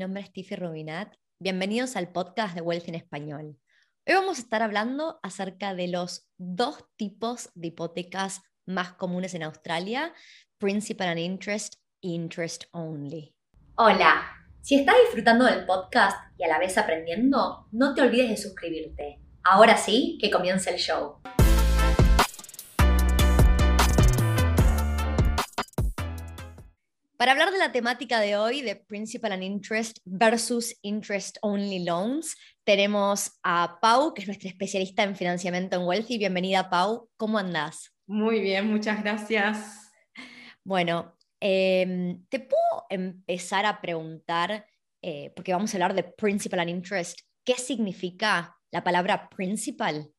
Mi nombre es Tiffy Rubinat. Bienvenidos al podcast de Wealth en Español. Hoy vamos a estar hablando acerca de los dos tipos de hipotecas más comunes en Australia, Principal and Interest Interest Only. Hola, si estás disfrutando del podcast y a la vez aprendiendo, no te olvides de suscribirte. Ahora sí, que comience el show. Para hablar de la temática de hoy, de Principal and Interest versus Interest Only Loans, tenemos a Pau, que es nuestra especialista en financiamiento en Wealthy. Bienvenida, Pau. ¿Cómo andás? Muy bien, muchas gracias. Bueno, em, te puedo empezar a preguntar, eh, porque vamos a hablar de Principal and Interest, ¿qué significa la palabra principal?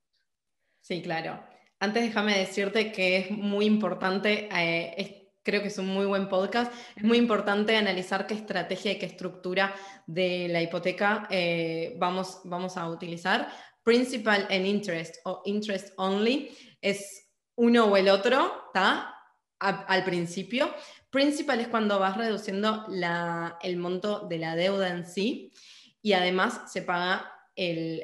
Sí, claro. Antes déjame decirte que es muy importante eh, creo que es un muy buen podcast. Es muy importante analizar qué estrategia y qué estructura de la hipoteca eh, vamos, vamos a utilizar. Principal and interest o interest only es uno o el otro, ¿está? Al principio. Principal es cuando vas reduciendo la, el monto de la deuda en sí y además se paga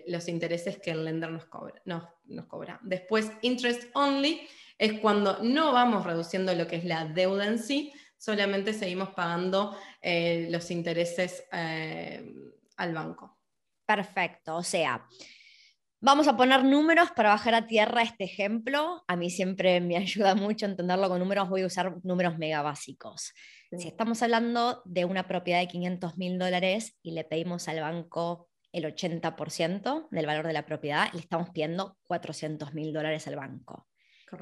los intereses que el lender nos cobra, nos cobra. Después, interest only es cuando no vamos reduciendo lo que es la deuda en sí, solamente seguimos pagando eh, los intereses eh, al banco. Perfecto, o sea, vamos a poner números para bajar a tierra este ejemplo. A mí siempre me ayuda mucho entenderlo con números, voy a usar números mega básicos. Si estamos hablando de una propiedad de 500 mil dólares y le pedimos al banco el 80% del valor de la propiedad, le estamos pidiendo 400 mil dólares al banco.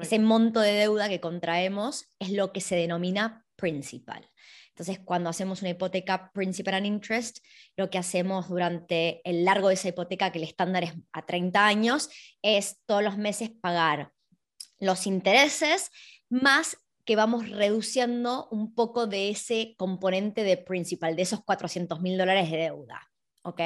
Ese monto de deuda que contraemos es lo que se denomina principal. Entonces, cuando hacemos una hipoteca principal and interest, lo que hacemos durante el largo de esa hipoteca, que el estándar es a 30 años, es todos los meses pagar los intereses más que vamos reduciendo un poco de ese componente de principal, de esos 400 mil dólares de deuda. ¿Ok?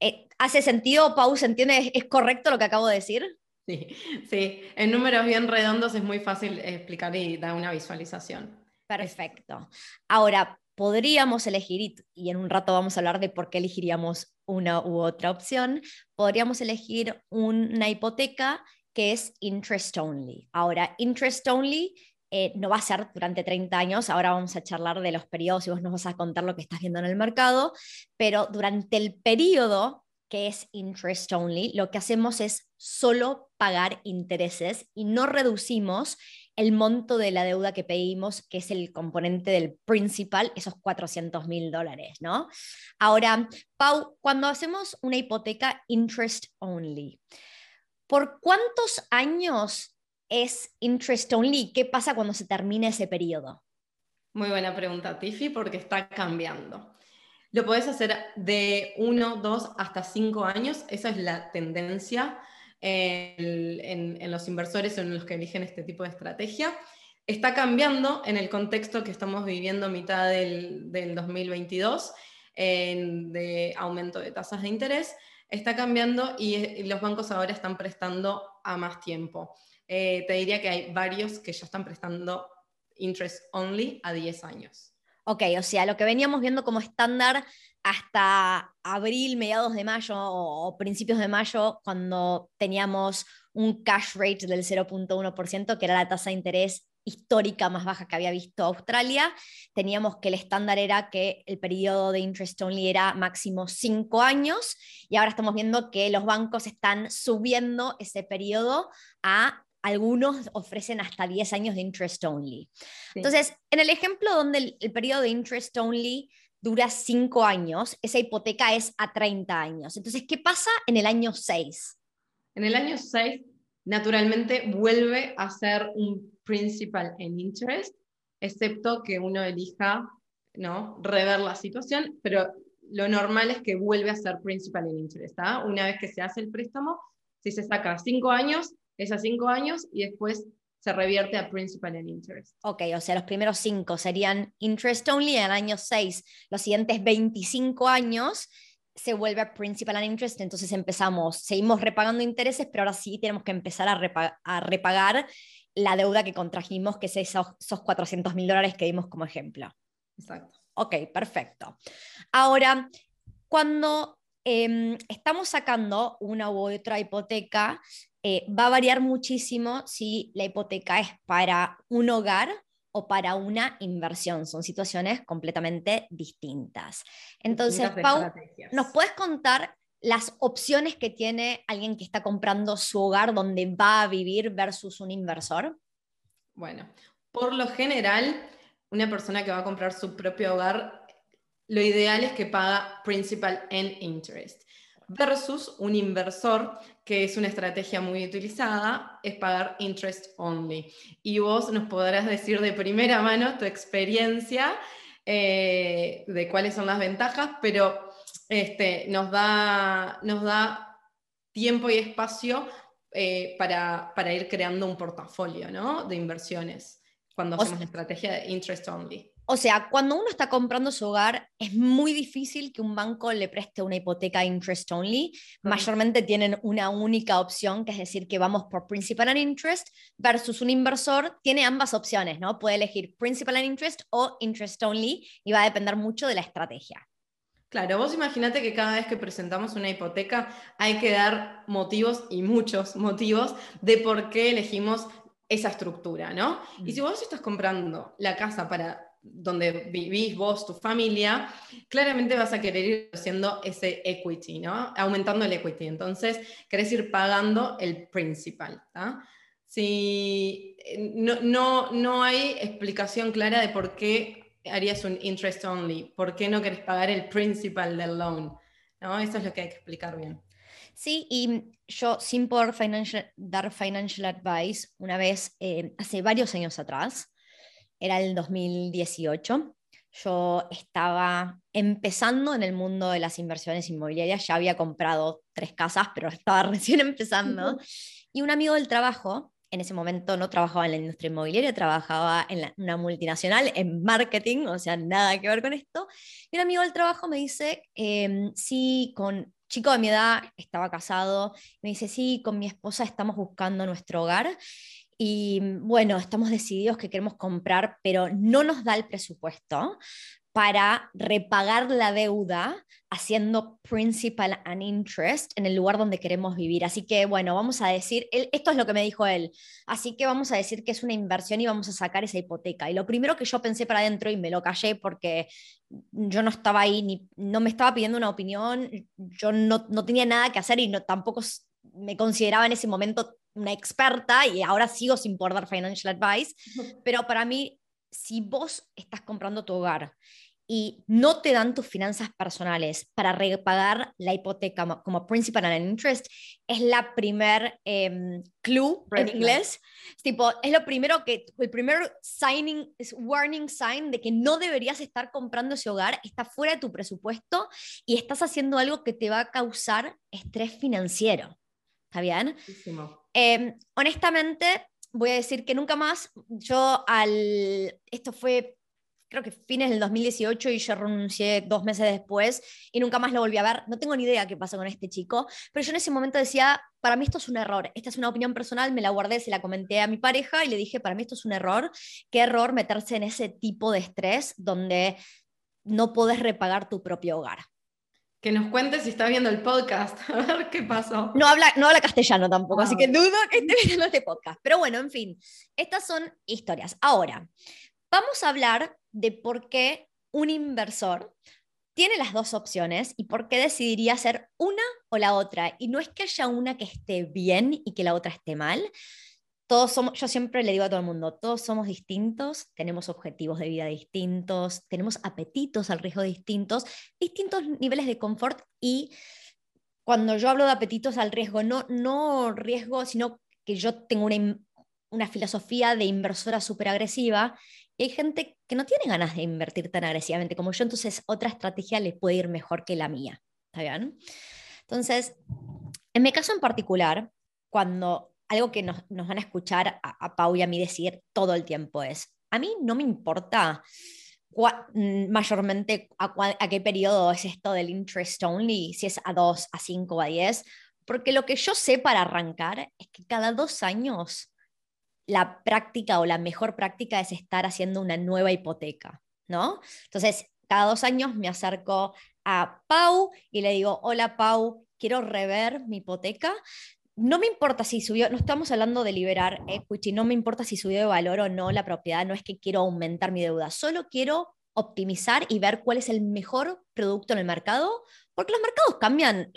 Eh, ¿Hace sentido, Pau? ¿Se entiende? ¿Es correcto lo que acabo de decir? Sí, sí, en números bien redondos es muy fácil explicar y dar una visualización. Perfecto. Ahora, podríamos elegir, y en un rato vamos a hablar de por qué elegiríamos una u otra opción, podríamos elegir una hipoteca que es interest only. Ahora, interest only eh, no va a ser durante 30 años, ahora vamos a charlar de los periodos y vos nos vas a contar lo que estás viendo en el mercado, pero durante el periodo que es interest only, lo que hacemos es solo pagar intereses y no reducimos el monto de la deuda que pedimos, que es el componente del principal, esos 400 mil dólares, ¿no? Ahora, Pau, cuando hacemos una hipoteca interest only, ¿por cuántos años es interest only? ¿Qué pasa cuando se termina ese periodo? Muy buena pregunta, Tiffy, porque está cambiando. Lo podés hacer de 1, 2 hasta 5 años, esa es la tendencia en, los inversores en los que eligen este tipo de estrategia. Está cambiando en el contexto que estamos viviendo mitad del, 2022, de aumento de tasas de interés, está cambiando y, los bancos ahora están prestando a más tiempo. Eh, te diría que hay varios que ya están prestando interest only a 10 años. Ok, o sea, lo que veníamos viendo como estándar hasta abril, mediados de mayo o, principios de mayo, cuando teníamos un cash rate del 0.1%, que era la tasa de interés histórica más baja que había visto Australia, teníamos que el estándar era que el periodo de interest only era máximo 5 años y ahora estamos viendo que los bancos están subiendo ese periodo a algunos ofrecen hasta 10 años de interest only. Entonces, en el ejemplo donde el, periodo de interest only dura 5 años, esa hipoteca es a 30 años. Entonces, ¿qué pasa en el año 6? En el año 6, naturalmente, vuelve a ser un principal en interest, excepto que uno elija ¿no? rever la situación, pero lo normal es que vuelve a ser principal en interest. Una vez que se hace el préstamo, si se saca 5 años, es a cinco años y después se revierte a principal and interest. Ok, o sea, los primeros cinco serían interest only, en el año seis, los siguientes 25 años se vuelve a principal and interest, entonces empezamos, seguimos repagando intereses, pero ahora sí tenemos que empezar a, a repagar la deuda que contrajimos, que es esos, esos 400 mil dólares que dimos como ejemplo. Exacto. Ok, perfecto. Ahora, cuando em, estamos sacando una u otra hipoteca, eh, va a variar muchísimo si la hipoteca es para un hogar o para una inversión. Son situaciones completamente distintas. Entonces, Pau, ¿nos puedes contar las opciones que tiene alguien que está comprando su hogar donde va a vivir versus un inversor? Bueno, por lo general, una persona que va a comprar su propio hogar, lo ideal es que paga principal and interest versus un inversor, que es una estrategia muy utilizada, es pagar interest only. Y vos nos podrás decir de primera mano tu experiencia eh, de cuáles son las ventajas, pero este, nos, da, nos da tiempo y espacio eh, para, ir creando un portafolio de inversiones cuando hacemos la estrategia de interest only. O sea, cuando uno está comprando su hogar, es muy difícil que un banco le preste una hipoteca interest only. Mayormente tienen una única opción, que es decir, que vamos por principal and interest, versus un inversor tiene ambas opciones, ¿no? Puede elegir principal and interest o interest only y va a depender mucho de la estrategia. Claro, vos imagínate que cada vez que presentamos una hipoteca hay que dar motivos y muchos motivos de por qué elegimos esa estructura, ¿no? Y si mm. vos estás comprando la casa para donde vivís vos, tu familia, claramente vas a querer ir haciendo ese equity, ¿no? Aumentando el equity. Entonces, querés ir pagando el principal, Si eh, no, no, no hay explicación clara de por qué harías un interest only, por qué no querés pagar el principal del loan, ¿no? Eso es lo que hay que explicar bien. Sí, y yo, sin poder dar financial advice, una vez, eh, hace varios años atrás, era el 2018. Yo estaba empezando en el mundo de las inversiones inmobiliarias, ya había comprado tres casas, pero estaba recién empezando. Y un amigo del trabajo, en ese momento no trabajaba en la industria inmobiliaria, trabajaba en una multinacional, en marketing, o sea, nada que ver con esto. Y un amigo del trabajo me dice, eh, sí, con chico de mi edad, estaba casado, me dice, sí, con mi esposa estamos buscando nuestro hogar y bueno, estamos decididos que queremos comprar, pero no nos da el presupuesto para repagar la deuda haciendo principal and interest en el lugar donde queremos vivir. Así que bueno, vamos a decir, esto es lo que me dijo él, así que vamos a decir que es una inversión y vamos a sacar esa hipoteca. Y lo primero que yo pensé para adentro y me lo callé porque yo no estaba ahí, ni, no me estaba pidiendo una opinión, yo no, no tenía nada que hacer y no, tampoco me consideraba en ese momento una experta y ahora sigo sin poder dar financial advice, pero para mí, si vos estás comprando tu hogar y no te dan tus finanzas personales para repagar la hipoteca como principal and interest, es la primer em, clue en inglés. Es tipo, es lo primero que, el primer signing, es warning sign de que no deberías estar comprando ese hogar, está fuera de tu presupuesto y estás haciendo algo que te va a causar estrés financiero. ¿Está bien? Em, honestamente, voy a decir que nunca más, yo al, esto fue creo que fines del 2018 y yo renuncié dos meses después y nunca más lo volví a ver. No tengo ni idea qué pasó con este chico, pero yo en ese momento decía, para mí esto es un error, esta es una opinión personal, me la guardé, se la comenté a mi pareja y le dije, para mí esto es un error, qué error meterse en ese tipo de estrés donde no podés repagar tu propio hogar. Que nos cuente si está viendo el podcast, a ver qué pasó. No habla, no habla castellano tampoco, así que ah. dudo que esté viendo este podcast. Pero bueno, en fin, estas son historias. Ahora, vamos a hablar de por qué un inversor tiene las dos opciones y por qué decidiría hacer una o la otra. Y no es que haya una que esté bien y que la otra esté mal, todos somos, yo siempre le digo a todo el mundo, todos somos distintos, tenemos objetivos de vida distintos, tenemos apetitos al riesgo distintos, distintos niveles de confort y cuando yo hablo de apetitos al riesgo, no, no riesgo, sino que yo tengo una, una filosofía de inversora súper agresiva y hay gente que no tiene ganas de invertir tan agresivamente como yo, entonces otra estrategia les puede ir mejor que la mía. ¿Está bien? Entonces, en mi caso en particular, cuando algo que nos, van a escuchar a, Pau y a mí decir todo el tiempo es, a mí no me importa mm, mayormente a, qué periodo es esto del interest only, si es a 2, a 5, a 10, porque lo que yo sé para arrancar es que cada dos años la práctica o la mejor práctica es estar haciendo una nueva hipoteca, ¿no? Entonces, cada dos años me acerco a Pau y le digo, hola Pau, quiero rever mi hipoteca. No me importa si subió, no estamos hablando de liberar equity, no me importa si subió de valor o no la propiedad, no es que quiero aumentar mi deuda, solo quiero optimizar y ver cuál es el mejor producto en el mercado, porque los mercados cambian,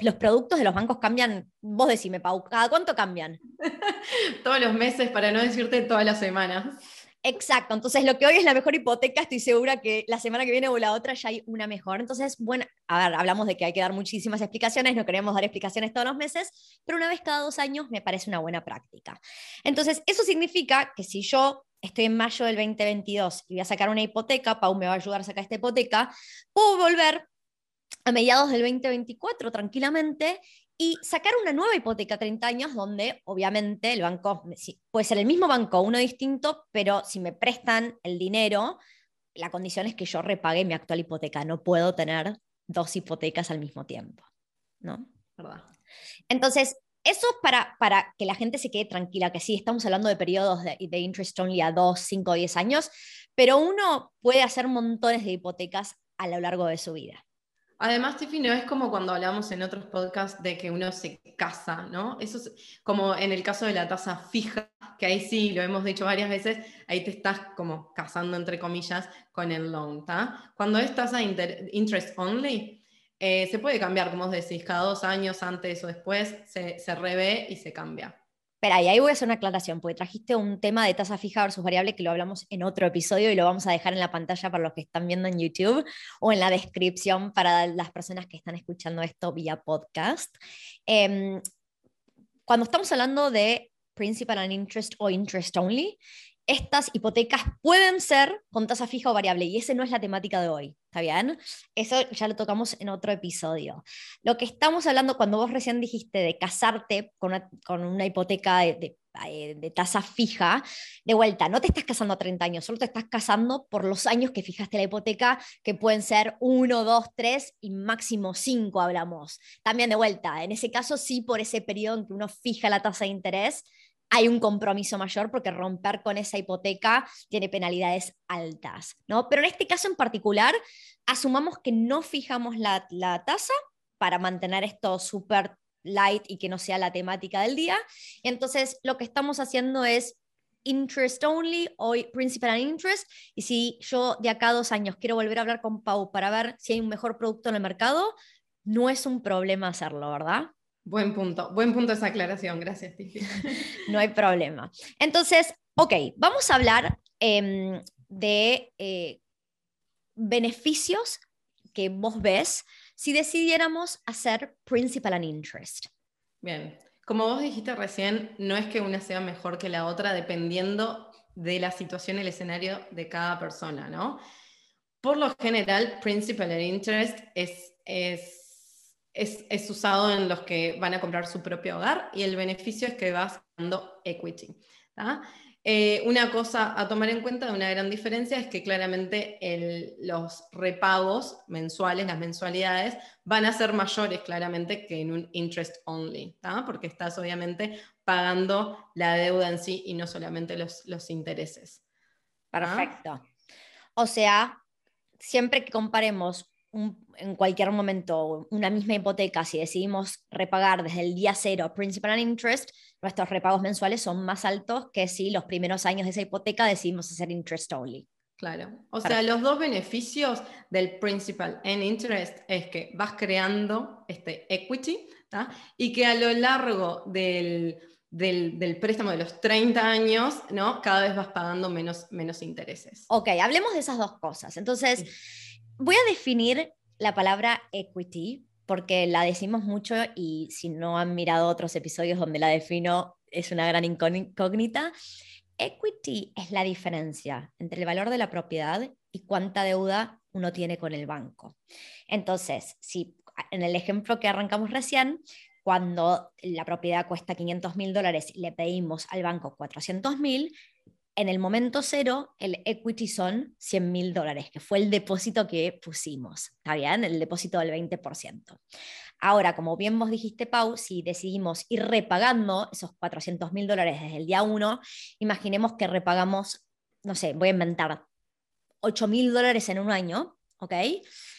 los productos de los bancos cambian, vos decime, Pau, ¿cada cuánto cambian? Todos los meses, para no decirte todas las semanas. Exacto, entonces lo que hoy es la mejor hipoteca, estoy segura que la semana que viene o la otra ya hay una mejor. Entonces, bueno, a ver, hablamos de que hay que dar muchísimas explicaciones, no queremos dar explicaciones todos los meses, pero una vez cada dos años me parece una buena práctica. Entonces, eso significa que si yo estoy en mayo del 2022 y voy a sacar una hipoteca, Pau me va a ayudar a sacar esta hipoteca, puedo volver a mediados del 2024 tranquilamente y sacar una nueva hipoteca a 30 años donde obviamente el banco, puede ser el mismo banco, uno distinto, pero si me prestan el dinero, la condición es que yo repague mi actual hipoteca, no puedo tener dos hipotecas al mismo tiempo, ¿no? Entonces, eso para, para que la gente se quede tranquila, que sí, estamos hablando de periodos de, de interest only a 2, 5, 10 años, pero uno puede hacer montones de hipotecas a lo largo de su vida. Además, Tiffy, no es como cuando hablamos en otros podcasts de que uno se casa, ¿no? Eso es como en el caso de la tasa fija, que ahí sí, lo hemos dicho varias veces, ahí te estás como casando, entre comillas, con el loan, ¿está? Cuando es tasa interest only, eh, se puede cambiar, como os decís, cada dos años, antes o después, se, se revé y se cambia. Espera, y ahí voy a hacer una aclaración, porque trajiste un tema de tasa fija versus variable que lo hablamos en otro episodio y lo vamos a dejar en la pantalla para los que están viendo en YouTube o en la descripción para las personas que están escuchando esto vía podcast. Em, cuando estamos hablando de principal and interest o interest only, estas hipotecas pueden ser con tasa fija o variable y esa no es la temática de hoy, ¿está bien? Eso ya lo tocamos en otro episodio. Lo que estamos hablando cuando vos recién dijiste de casarte con una, hipoteca de, eh, de, tasa fija, de vuelta, no te estás casando a 30 años, solo te estás casando por los años que fijaste la hipoteca, que pueden ser 1, 2, 3 y máximo 5 hablamos. También de vuelta, en ese caso sí por ese periodo en que uno fija la tasa de interés hay un compromiso mayor porque romper con esa hipoteca tiene penalidades altas, ¿no? Pero en este caso en particular, asumamos que no fijamos la, tasa para mantener esto súper light y que no sea la temática del día. Entonces, lo que estamos haciendo es interest only o principal and interest. Y si yo de acá a dos años quiero volver a hablar con Pau para ver si hay un mejor producto en el mercado, no es un problema hacerlo, ¿verdad? Buen punto, buen punto esa aclaración, gracias, no hay problema. Entonces, ok, vamos a hablar em, de eh, beneficios que vos ves si decidiéramos hacer principal and interest. Bien, como vos dijiste recién, no es que una sea mejor que la otra dependiendo de la situación el escenario de cada persona, ¿no? Por lo general, principal and interest es, es es, usado en los que van a comprar su propio hogar y el beneficio es que vas dando equity. Eh, una cosa a tomar en cuenta, una gran diferencia, es que claramente los repagos mensuales, las mensualidades, van a ser mayores claramente que en un interest only, porque estás obviamente pagando la deuda en sí y no solamente los, los intereses. Perfecto. O sea, siempre que comparemos en cualquier momento una misma hipoteca, si decidimos repagar desde el día cero principal and interest, nuestros repagos mensuales son más altos que si los primeros años de esa hipoteca decidimos hacer interest only. Claro. O sea, los dos beneficios del principal and interest es que vas creando este equity y que a lo largo del, del, préstamo de los 30 años, ¿no? Cada vez vas pagando menos, menos intereses. Ok, hablemos de esas dos cosas. Entonces, Voy a definir la palabra equity porque la decimos mucho y si no han mirado otros episodios donde la defino es una gran incógnita. Equity es la diferencia entre el valor de la propiedad y cuánta deuda uno tiene con el banco. Entonces, si en el ejemplo que arrancamos recién, cuando la propiedad cuesta 500 mil dólares y le pedimos al banco 400 mil, en el momento cero, el equity son 100 mil dólares, que fue el depósito que pusimos, ¿está bien? El depósito del 20%. Ahora, como bien vos dijiste, Pau, si decidimos ir repagando esos 400 mil dólares desde el día 1, imaginemos que repagamos, no sé, voy a inventar 8 mil dólares en un año, ¿ok?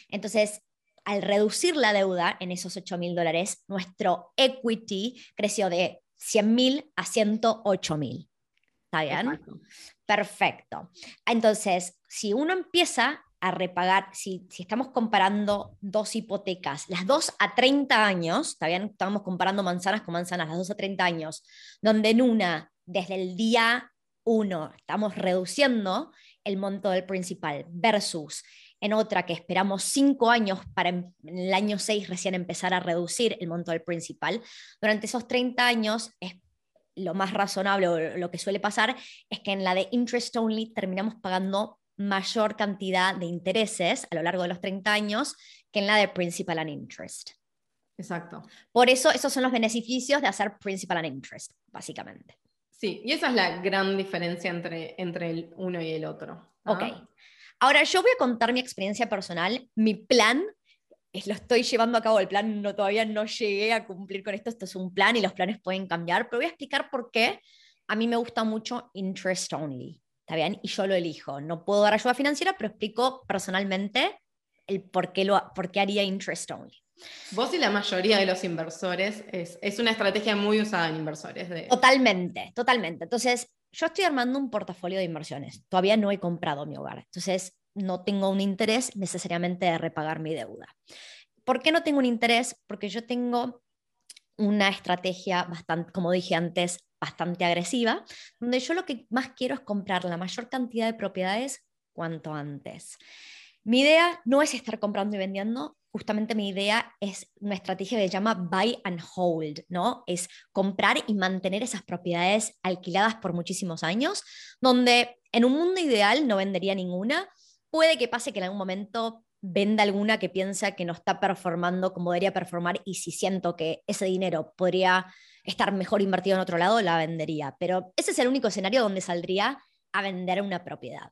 Entonces, al reducir la deuda en esos 8 mil dólares, nuestro equity creció de 100 mil a 108 mil. ¿Está bien? Perfecto. Entonces, si uno empieza a repagar, si, si, estamos comparando dos hipotecas, las dos a 30 años, ¿está bien? Estamos comparando manzanas con manzanas, las dos a 30 años, donde en una, desde el día 1, estamos reduciendo el monto del principal versus en otra que esperamos cinco años para en el año 6 recién empezar a reducir el monto del principal, durante esos 30 años es lo más razonable o lo que suele pasar es que en la de interest only terminamos pagando mayor cantidad de intereses a lo largo de los 30 años que en la de principal and interest. Exacto. Por eso esos son los beneficios de hacer principal and interest, básicamente. Sí, y esa es la gran diferencia entre, entre el uno y el otro. Ok. Ahora yo voy a contar mi experiencia personal. Mi plan, es, lo estoy llevando a cabo, el plan no, todavía no llegué a cumplir con esto, esto es un plan y los planes pueden cambiar, pero voy a explicar por qué a mí me gusta mucho interest only. ¿Está bien? Y yo lo elijo. No puedo dar ayuda financiera, pero explico personalmente el por qué, lo, por qué haría interest only. Vos y la mayoría de los inversores es, es una estrategia muy usada en inversores. De... Totalmente, totalmente. Entonces, yo estoy armando un portafolio de inversiones. Todavía no he comprado mi hogar. Entonces, no tengo un interés necesariamente de repagar mi deuda. ¿Por qué no tengo un interés? Porque yo tengo una estrategia bastante, como dije antes, bastante agresiva, donde yo lo que más quiero es comprar la mayor cantidad de propiedades cuanto antes. Mi idea no es estar comprando y vendiendo, justamente mi idea es una estrategia que se llama buy and hold, ¿no? Es comprar y mantener esas propiedades alquiladas por muchísimos años, donde en un mundo ideal no vendería ninguna. Puede que pase que en algún momento venda alguna que piensa que no está performando como debería performar y si siento que ese dinero podría estar mejor invertido en otro lado, la vendería. Pero ese es el único escenario donde saldría a vender una propiedad.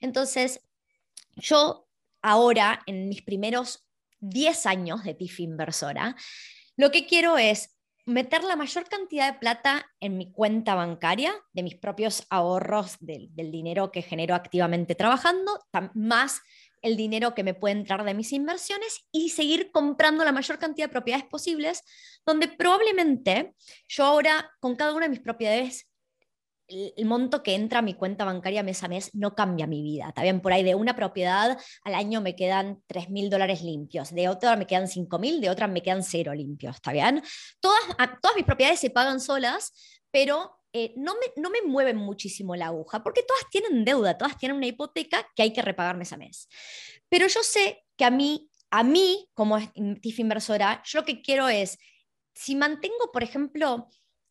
Entonces, yo ahora, en mis primeros 10 años de TIF inversora, lo que quiero es meter la mayor cantidad de plata en mi cuenta bancaria, de mis propios ahorros, del, dinero que genero activamente trabajando, más el dinero que me puede entrar de mis inversiones y seguir comprando la mayor cantidad de propiedades posibles, donde probablemente yo ahora con cada una de mis propiedades el monto que entra a mi cuenta bancaria mes a mes no cambia mi vida. Está bien, por ahí de una propiedad al año me quedan 3 mil dólares limpios, de otra me quedan 5 mil, de otra me quedan cero limpios. ¿Está bien? Todas, todas mis propiedades se pagan solas, pero eh, no, me, no me mueven muchísimo la aguja, porque todas tienen deuda, todas tienen una hipoteca que hay que repagar mes a mes. Pero yo sé que a mí, a mí como TIF inversora, yo lo que quiero es, si mantengo, por ejemplo,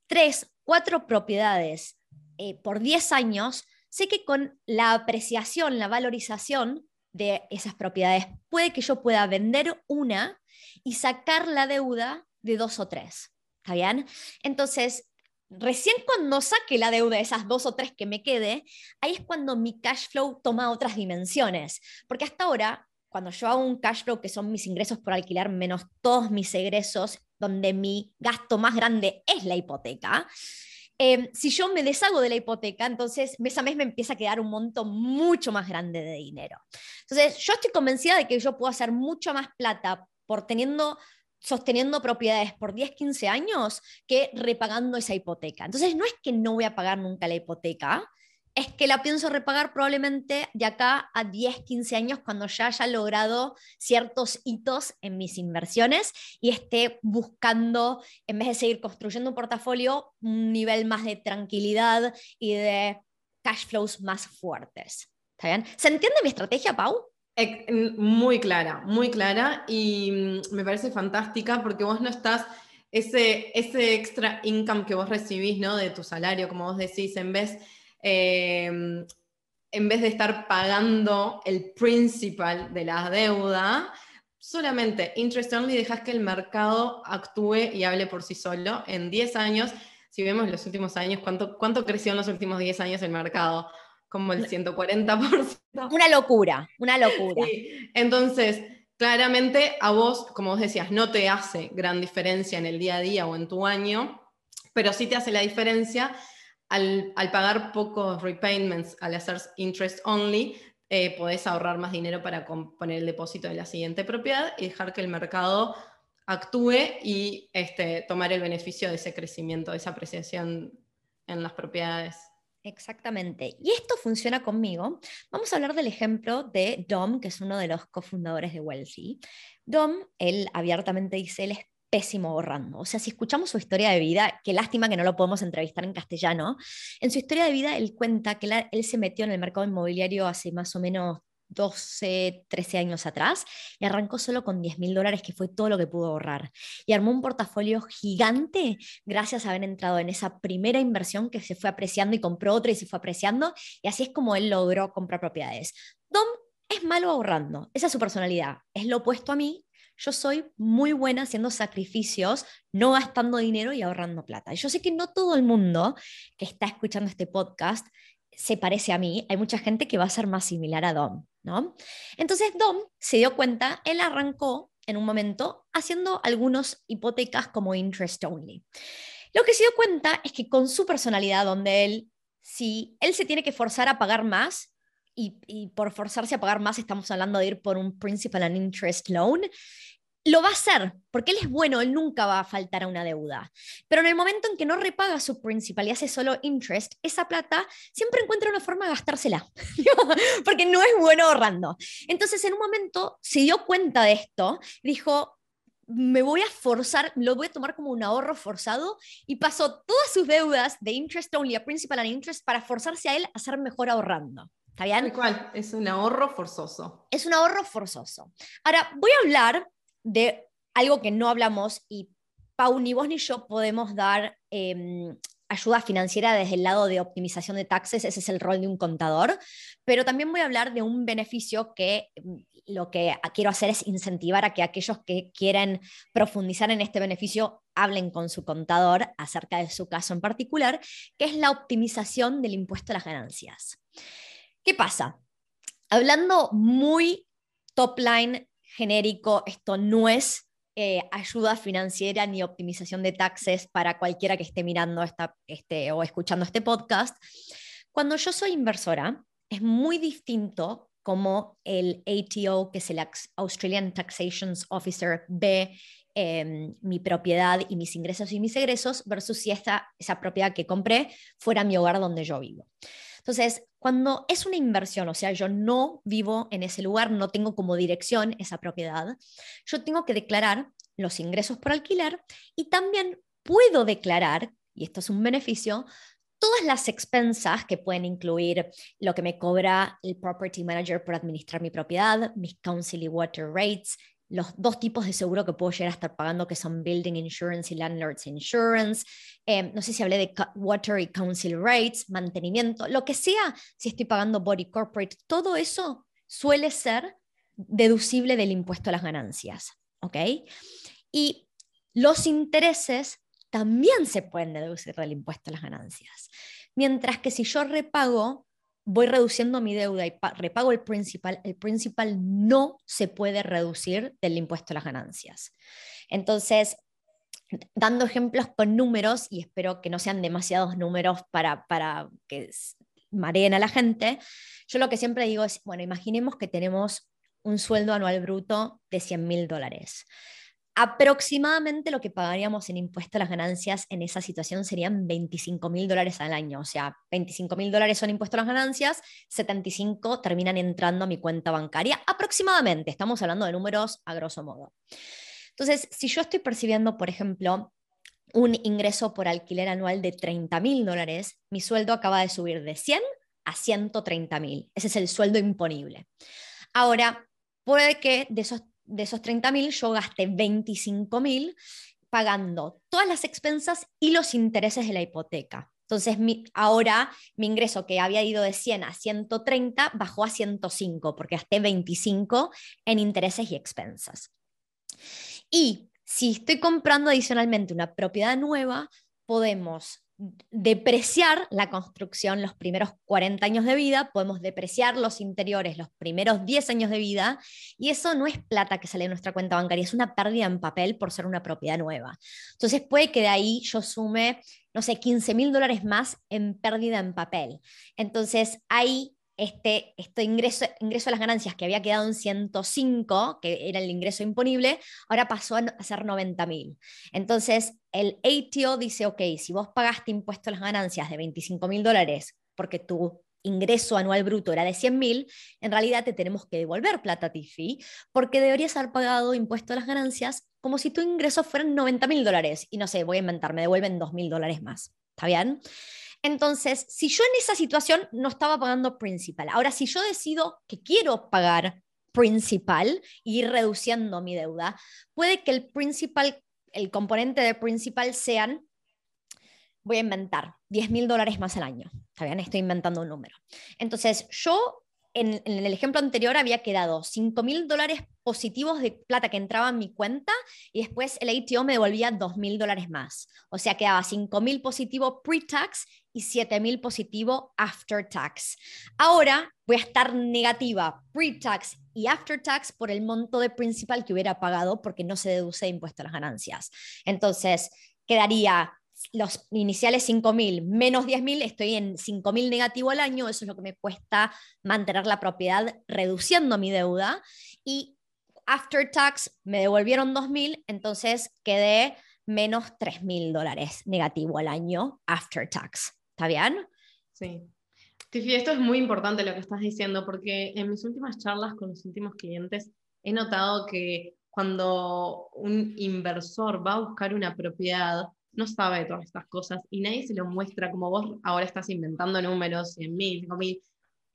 tres, cuatro propiedades eh, por 10 años, sé que con la apreciación, la valorización de esas propiedades, puede que yo pueda vender una y sacar la deuda de dos o tres. ¿Está bien? Entonces, recién cuando saque la deuda de esas dos o tres que me quede, ahí es cuando mi cash flow toma otras dimensiones. Porque hasta ahora, cuando yo hago un cash flow, que son mis ingresos por alquilar menos todos mis egresos, donde mi gasto más grande es la hipoteca, Em, si yo me deshago de la hipoteca, entonces mes a mes me empieza a quedar un monto mucho más grande de dinero. Entonces, yo estoy convencida de que yo puedo hacer mucho más plata por teniendo sosteniendo propiedades por 10, 15 años que repagando esa hipoteca. Entonces, no es que no voy a pagar nunca la hipoteca, es que la pienso repagar probablemente de acá a 10, 15 años cuando ya haya logrado ciertos hitos en mis inversiones y esté buscando, en vez de seguir construyendo un portafolio, un nivel más de tranquilidad y de cash flows más fuertes. ¿Está bien? ¿Se entiende mi estrategia, Pau? Muy clara, muy clara y mm, me parece fantástica porque vos no estás, ese, ese extra income que vos recibís ¿no? de tu salario, como vos decís, en vez Em, en vez de estar pagando el principal de la deuda, solamente interest only dejas que el mercado actúe y hable por sí solo. En 10 años, si vemos los últimos años, ¿cuánto, cuánto creció en los últimos 10 años el mercado? Como el 140%. Una locura, una locura. Entonces, claramente a vos, como vos decías, no te hace gran diferencia en el día a día o en tu año, pero sí te hace la diferencia al, pagar pocos repayments, al hacer interest only, eh, podés ahorrar más dinero para poner el depósito de la siguiente propiedad y dejar que el mercado actúe y este, tomar el beneficio de ese crecimiento, de esa apreciación en las propiedades. Exactamente. Y esto funciona conmigo. Vamos a hablar del ejemplo de Dom, que es uno de los cofundadores de Wealthy. Dom, él abiertamente dice, él es pésimo ahorrando. O sea, si escuchamos su historia de vida, qué lástima que no lo podemos entrevistar en castellano, en su historia de vida él cuenta que él se metió en el mercado inmobiliario hace más o menos 12, 13 años atrás y arrancó solo con 10 mil dólares, que fue todo lo que pudo ahorrar. Y armó un portafolio gigante gracias a haber entrado en esa primera inversión que se fue apreciando y compró otra y se fue apreciando. Y así es como él logró comprar propiedades. Dom es malo ahorrando, esa es su personalidad, es lo opuesto a mí. Yo soy muy buena haciendo sacrificios, no gastando dinero y ahorrando plata. Yo sé que no todo el mundo que está escuchando este podcast se parece a mí, hay mucha gente que va a ser más similar a Dom, ¿no? Entonces Dom se dio cuenta, él arrancó en un momento haciendo algunas hipotecas como interest only. Lo que se dio cuenta es que con su personalidad, donde él, si él se tiene que forzar a pagar más, y, y, por forzarse a pagar más estamos hablando de ir por un principal and interest loan, lo va a hacer, porque él es bueno, él nunca va a faltar a una deuda. Pero en el momento en que no repaga su principal y hace solo interest, esa plata siempre encuentra una forma de gastársela, porque no es bueno ahorrando. Entonces, en un momento se dio cuenta de esto, dijo, me voy a forzar, lo voy a tomar como un ahorro forzado y pasó todas sus deudas de interest only a principal and interest para forzarse a él a ser mejor ahorrando. ¿Está bien? ¿Cuál? Es un ahorro forzoso. Es un ahorro forzoso. Ahora, voy a hablar de algo que no hablamos y Pau, ni vos ni yo podemos dar em, ayuda financiera desde el lado de optimización de taxes, ese es el rol de un contador, pero también voy a hablar de un beneficio que mm, lo que quiero hacer es incentivar a que aquellos que quieran profundizar en este beneficio hablen con su contador acerca de su caso en particular, que es la optimización del impuesto a las ganancias. ¿Qué pasa? Hablando muy top line genérico, esto no es eh, ayuda financiera ni optimización de taxes para cualquiera que esté mirando esta, este, o escuchando este podcast. Cuando yo soy inversora, es muy distinto como el ATO, que es el Australian Taxation Officer, ve em, mi propiedad y mis ingresos y mis egresos versus si esta, esa propiedad que compré fuera mi hogar donde yo vivo. Entonces, cuando es una inversión, o sea, yo no vivo en ese lugar, no tengo como dirección esa propiedad, yo tengo que declarar los ingresos por alquiler y también puedo declarar, y esto es un beneficio, todas las expensas que pueden incluir lo que me cobra el property manager por administrar mi propiedad, mis council y water rates, los dos tipos de seguro que puedo llegar a estar pagando, que son Building Insurance y Landlord's Insurance. Em, no sé si hablé de Water y Council Rates, mantenimiento, lo que sea, si estoy pagando Body Corporate, todo eso suele ser deducible del impuesto a las ganancias. ¿Ok? Y los intereses también se pueden deducir del impuesto a las ganancias. Mientras que si yo repago voy reduciendo mi deuda y repago el principal, el principal no se puede reducir del impuesto a las ganancias. Entonces, dando ejemplos con números, y espero que no sean demasiados números para, para que mareen a la gente, yo lo que siempre digo es, bueno, imaginemos que tenemos un sueldo anual bruto de 100 mil dólares. Aproximadamente lo que pagaríamos en impuesto a las ganancias en esa situación serían 25 mil dólares al año. O sea, 25 mil dólares son impuestos a las ganancias, 75 terminan entrando a mi cuenta bancaria. Aproximadamente, estamos hablando de números a grosso modo. Entonces, si yo estoy percibiendo, por ejemplo, un ingreso por alquiler anual de 30 mil dólares, mi sueldo acaba de subir de 100 a 130 mil. Ese es el sueldo imponible. Ahora, puede que de esos de esos 30 mil, yo gasté 25 mil pagando todas las expensas y los intereses de la hipoteca. Entonces, ahora mi ingreso que había ido de 100 a 130 bajó a 105 porque gasté 25 en intereses y expensas. Y si estoy comprando adicionalmente una propiedad nueva, podemos depreciar la construcción los primeros 40 años de vida, podemos depreciar los interiores los primeros 10 años de vida, y eso no es plata que sale de nuestra cuenta bancaria, es una pérdida en papel por ser una propiedad nueva. Entonces puede que de ahí yo sume, no sé, 15 mil dólares más en pérdida en papel. Entonces hay este, este ingreso, a las ganancias que había quedado en 105, que era el ingreso imponible, ahora pasó a ser 90 mil. Entonces, el ATO dice, ok, si vos pagaste impuesto a las ganancias de 25 mil dólares porque tu ingreso anual bruto era de 100 mil, en realidad te tenemos que devolver plata TIFI porque deberías haber pagado impuesto a las ganancias como si tu ingreso fueran 90 mil dólares. Y no sé, voy a inventar, me devuelven 2 mil dólares más. ¿Está bien? Entonces, si yo en esa situación no estaba pagando principal, ahora si yo decido que quiero pagar principal y ir reduciendo mi deuda, puede que el principal, el componente de principal sean, voy a inventar, 10 mil dólares más al año. Está bien, estoy inventando un número. Entonces, yo en, el ejemplo anterior había quedado 5 mil dólares positivos de plata que entraba en mi cuenta y después el ATO me devolvía 2 mil dólares más. O sea, quedaba 5 mil positivo pre-tax y 7 mil positivo after tax. Ahora voy a estar negativa pre-tax y after tax por el monto de principal que hubiera pagado porque no se deduce impuesto a las ganancias. Entonces, quedaría los iniciales 5.000 menos 10.000, estoy en 5.000 negativo al año, eso es lo que me cuesta mantener la propiedad reduciendo mi deuda. Y after tax me devolvieron 2.000, entonces quedé menos 3.000 dólares negativo al año after tax. ¿Está bien? Sí. Tiffy, esto es muy importante lo que estás diciendo, porque en mis últimas charlas con los últimos clientes he notado que cuando un inversor va a buscar una propiedad, no sabe todas estas cosas y nadie se lo muestra como vos ahora estás inventando números, 100 mil, mil.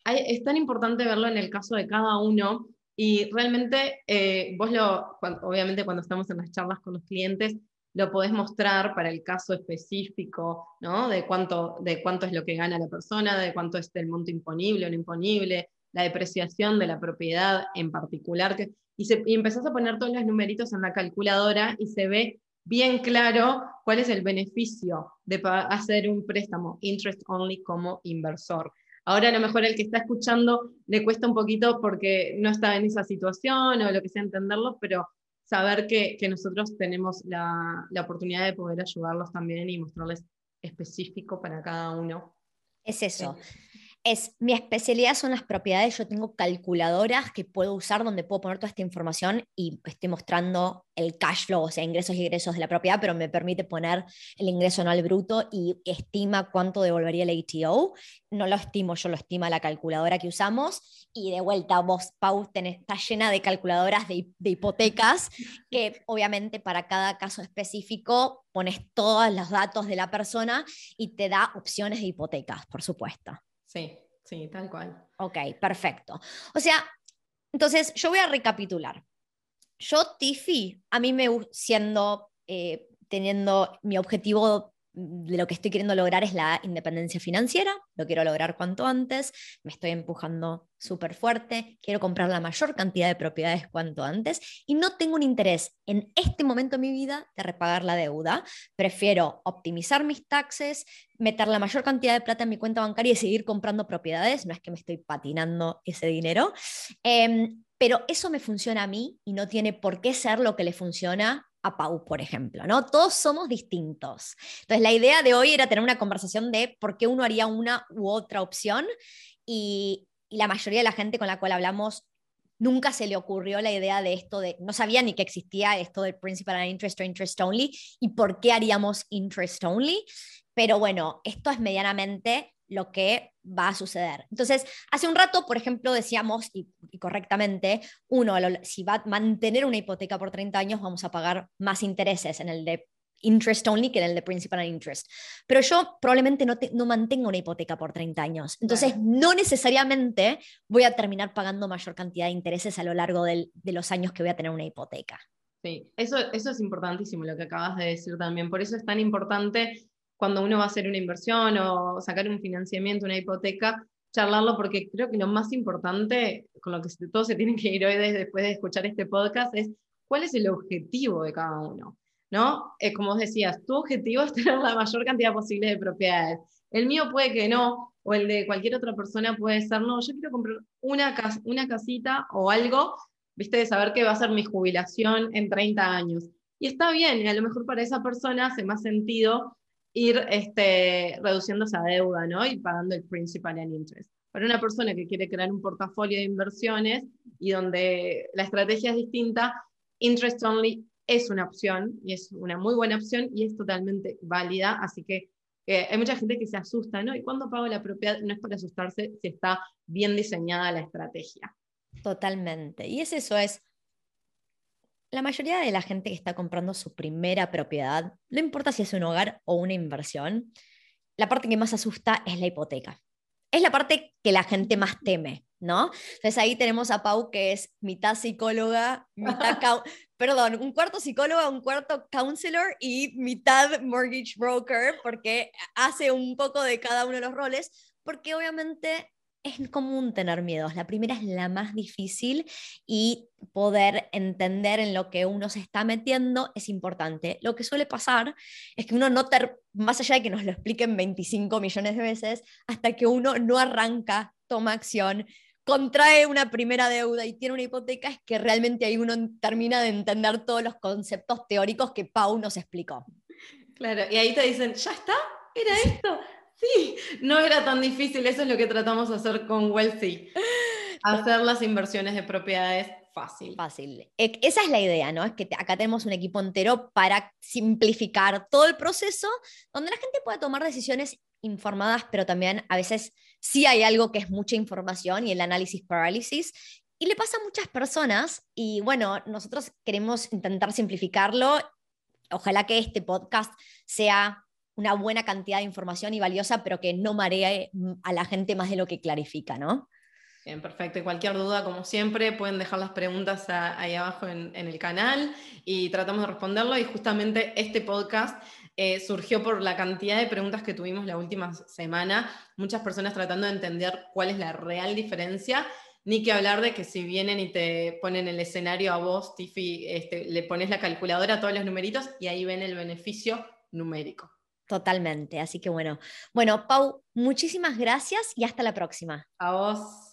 Es tan importante verlo en el caso de cada uno y realmente eh, vos lo, obviamente cuando estamos en las charlas con los clientes, lo podés mostrar para el caso específico, ¿no? De cuánto, de cuánto es lo que gana la persona, de cuánto es el monto imponible o no imponible, la depreciación de la propiedad en particular. Que, y, se, y empezás a poner todos los numeritos en la calculadora y se ve bien claro cuál es el beneficio de hacer un préstamo interest only como inversor. Ahora a lo mejor el que está escuchando le cuesta un poquito porque no está en esa situación o lo que sea entenderlo, pero saber que, nosotros tenemos la, la, oportunidad de poder ayudarlos también y mostrarles específico para cada uno. Es eso es mi especialidad son las propiedades. Yo tengo calculadoras que puedo usar donde puedo poner toda esta información y estoy mostrando el cash flow, o sea, ingresos y egresos de la propiedad, pero me permite poner el ingreso anual bruto y estima cuánto devolvería el ATO. No lo estimo, yo lo estima la calculadora que usamos. Y de vuelta, vos, Pau, tenés, está llena de calculadoras de, de hipotecas que obviamente para cada caso específico pones todos los datos de la persona y te da opciones de hipotecas, por supuesto. Sí, sí, tal cual. Ok, perfecto. O sea, entonces yo voy a recapitular. Yo, Tiffy, a mí me siendo, eh, teniendo mi objetivo lo que estoy queriendo lograr es la independencia financiera, lo quiero lograr cuanto antes, me estoy empujando súper fuerte, quiero comprar la mayor cantidad de propiedades cuanto antes y no tengo un interés en este momento de mi vida de repagar la deuda, prefiero optimizar mis taxes, meter la mayor cantidad de plata en mi cuenta bancaria y seguir comprando propiedades, no es que me estoy patinando ese dinero, em, pero eso me funciona a mí y no tiene por qué ser lo que le funciona a Pau, por ejemplo, ¿no? Todos somos distintos. Entonces, la idea de hoy era tener una conversación de por qué uno haría una u otra opción y, la mayoría de la gente con la cual hablamos nunca se le ocurrió la idea de esto de, no sabía ni que existía esto del principal interest o interest only y por qué haríamos interest only, pero bueno, esto es medianamente lo que va a suceder. Entonces, hace un rato, por ejemplo, decíamos, y, correctamente, uno, si va a mantener una hipoteca por 30 años, vamos a pagar más intereses en el de interest only que en el de principal interest. Pero yo probablemente no, no mantengo una hipoteca por 30 años. Entonces, no necesariamente voy a terminar pagando mayor cantidad de intereses a lo largo de los años que voy a tener una hipoteca. Sí, eso, eso es importantísimo lo que acabas de decir también. Por eso es tan importante cuando uno va a hacer una inversión o sacar un financiamiento, una hipoteca, charlarlo porque creo que lo más importante, con lo que todos se tienen que ir hoy después de escuchar este podcast, es cuál es el objetivo de cada uno. ¿no? Eh, como decías, tu objetivo es tener la mayor cantidad posible de propiedades. El mío puede que no, o el de cualquier otra persona puede ser, no, yo quiero comprar una, una casita o algo, viste, de saber que va a ser mi jubilación en 30 años. Y está bien, y a lo mejor para esa persona hace más sentido ir este, reduciendo esa deuda, ¿no? Y pagando el principal and interest. Para una persona que quiere crear un portafolio de inversiones y donde la estrategia es distinta, interest only es una opción y es una muy buena opción y es totalmente válida. Así que eh, hay mucha gente que se asusta, ¿no? ¿Y cuando pago la propiedad? No es para asustarse si está bien diseñada la estrategia. Totalmente. Y es eso, es la mayoría de la gente que está comprando su primera propiedad, no importa si es un hogar o una inversión, la parte que más asusta es la hipoteca. Es la parte que la gente más teme, ¿no? Entonces ahí tenemos a Pau que es mitad psicóloga, mitad, perdón, un cuarto psicóloga, un cuarto counselor y mitad mortgage broker, porque hace un poco de cada uno de los roles, porque obviamente es común tener miedos. La primera es la más difícil y poder entender en lo que uno se está metiendo es importante. Lo que suele pasar es que uno no, más allá de que nos lo expliquen 25 millones de veces, hasta que uno no arranca, toma acción, contrae una primera deuda y tiene una hipoteca, es que realmente ahí uno termina de entender todos los conceptos teóricos que Pau nos explicó. Claro, y ahí te dicen, ya está, era esto. Sí, no era tan difícil, eso es lo que tratamos de hacer con Wealthy. Hacer las inversiones de propiedades fácil. Fácil. E, esa es la idea, ¿no? Es que acá tenemos un equipo entero para simplificar todo el proceso, donde la gente pueda tomar decisiones informadas, pero también a veces sí hay algo que es mucha información y el análisis parálisis. Y le pasa a muchas personas y bueno, nosotros queremos intentar simplificarlo. Ojalá que este podcast sea una buena cantidad de información y valiosa, pero que no maree a la gente más de lo que clarifica, ¿no? Bien, perfecto. Y cualquier duda, como siempre, pueden dejar las preguntas ahí abajo en, el canal y tratamos de responderlo. Y justamente este podcast eh, surgió por la cantidad de preguntas que tuvimos la última semana. Muchas personas tratando de entender cuál es la real diferencia. Ni que hablar de que si vienen y te ponen el escenario a vos, Tiffy, este, le pones la calculadora todos los numeritos y ahí ven el beneficio numérico. Totalmente. Así que bueno. Bueno, Pau, muchísimas gracias y hasta la próxima. A vos.